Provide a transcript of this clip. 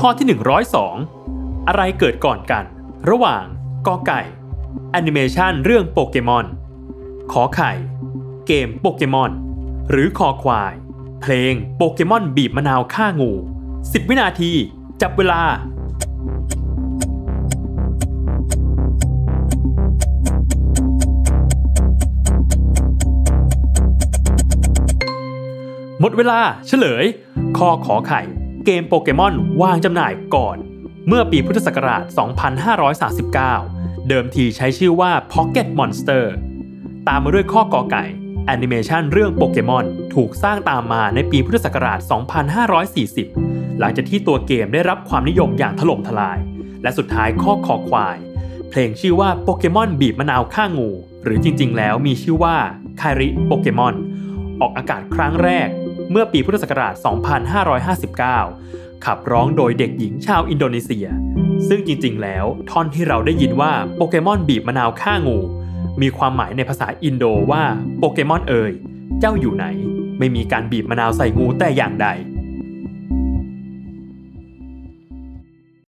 ข้อที่ 102 อะไรเกิดก่อนกัน ระหว่างกอไก่แอนิเมชันเรื่องโปเกมอน ขอไข่ เกมโปเกมอน หรือคอควาย เพลงโปเกมอนบีบมะนาวฆ่างู 10 วินาที จับเวลาหมดเวลาเฉลย ข้อขอไข่ เกมโปเกมอนวางจำหน่ายก่อน เมื่อปีพุทธศักราช 2539 เดิมทีใช้ชื่อว่า Pocket Monster ตามมาด้วยข้อกอไก่แอนิเมชันเรื่องโปเกมอนถูกสร้างตามมาในปีพุทธศักราช 2540 หลังจากที่ตัวเกมได้รับความนิยมอย่างถล่มทลาย และสุดท้ายข้อคอควาย เพลงชื่อว่าโปเกมอนบีบมะนาวฆ่างู หรือจริงๆ แล้วมีชื่อว่าคาริโปเกมอนออกอากาศครั้งแรก เมื่อปีพุทธศักราช 2559 ขับร้องโดยเด็กหญิงชาวอินโดนีเซีย ซึ่งจริงๆ แล้วท่อนที่เราได้ยินว่าโปเกมอนบีบมะนาวฆ่างู มีความหมายในภาษาอินโดว่าโปเกมอนเอ๋ย เจ้าอยู่ไหน ไม่มีการบีบมะนาวใส่งูแต่อย่างใด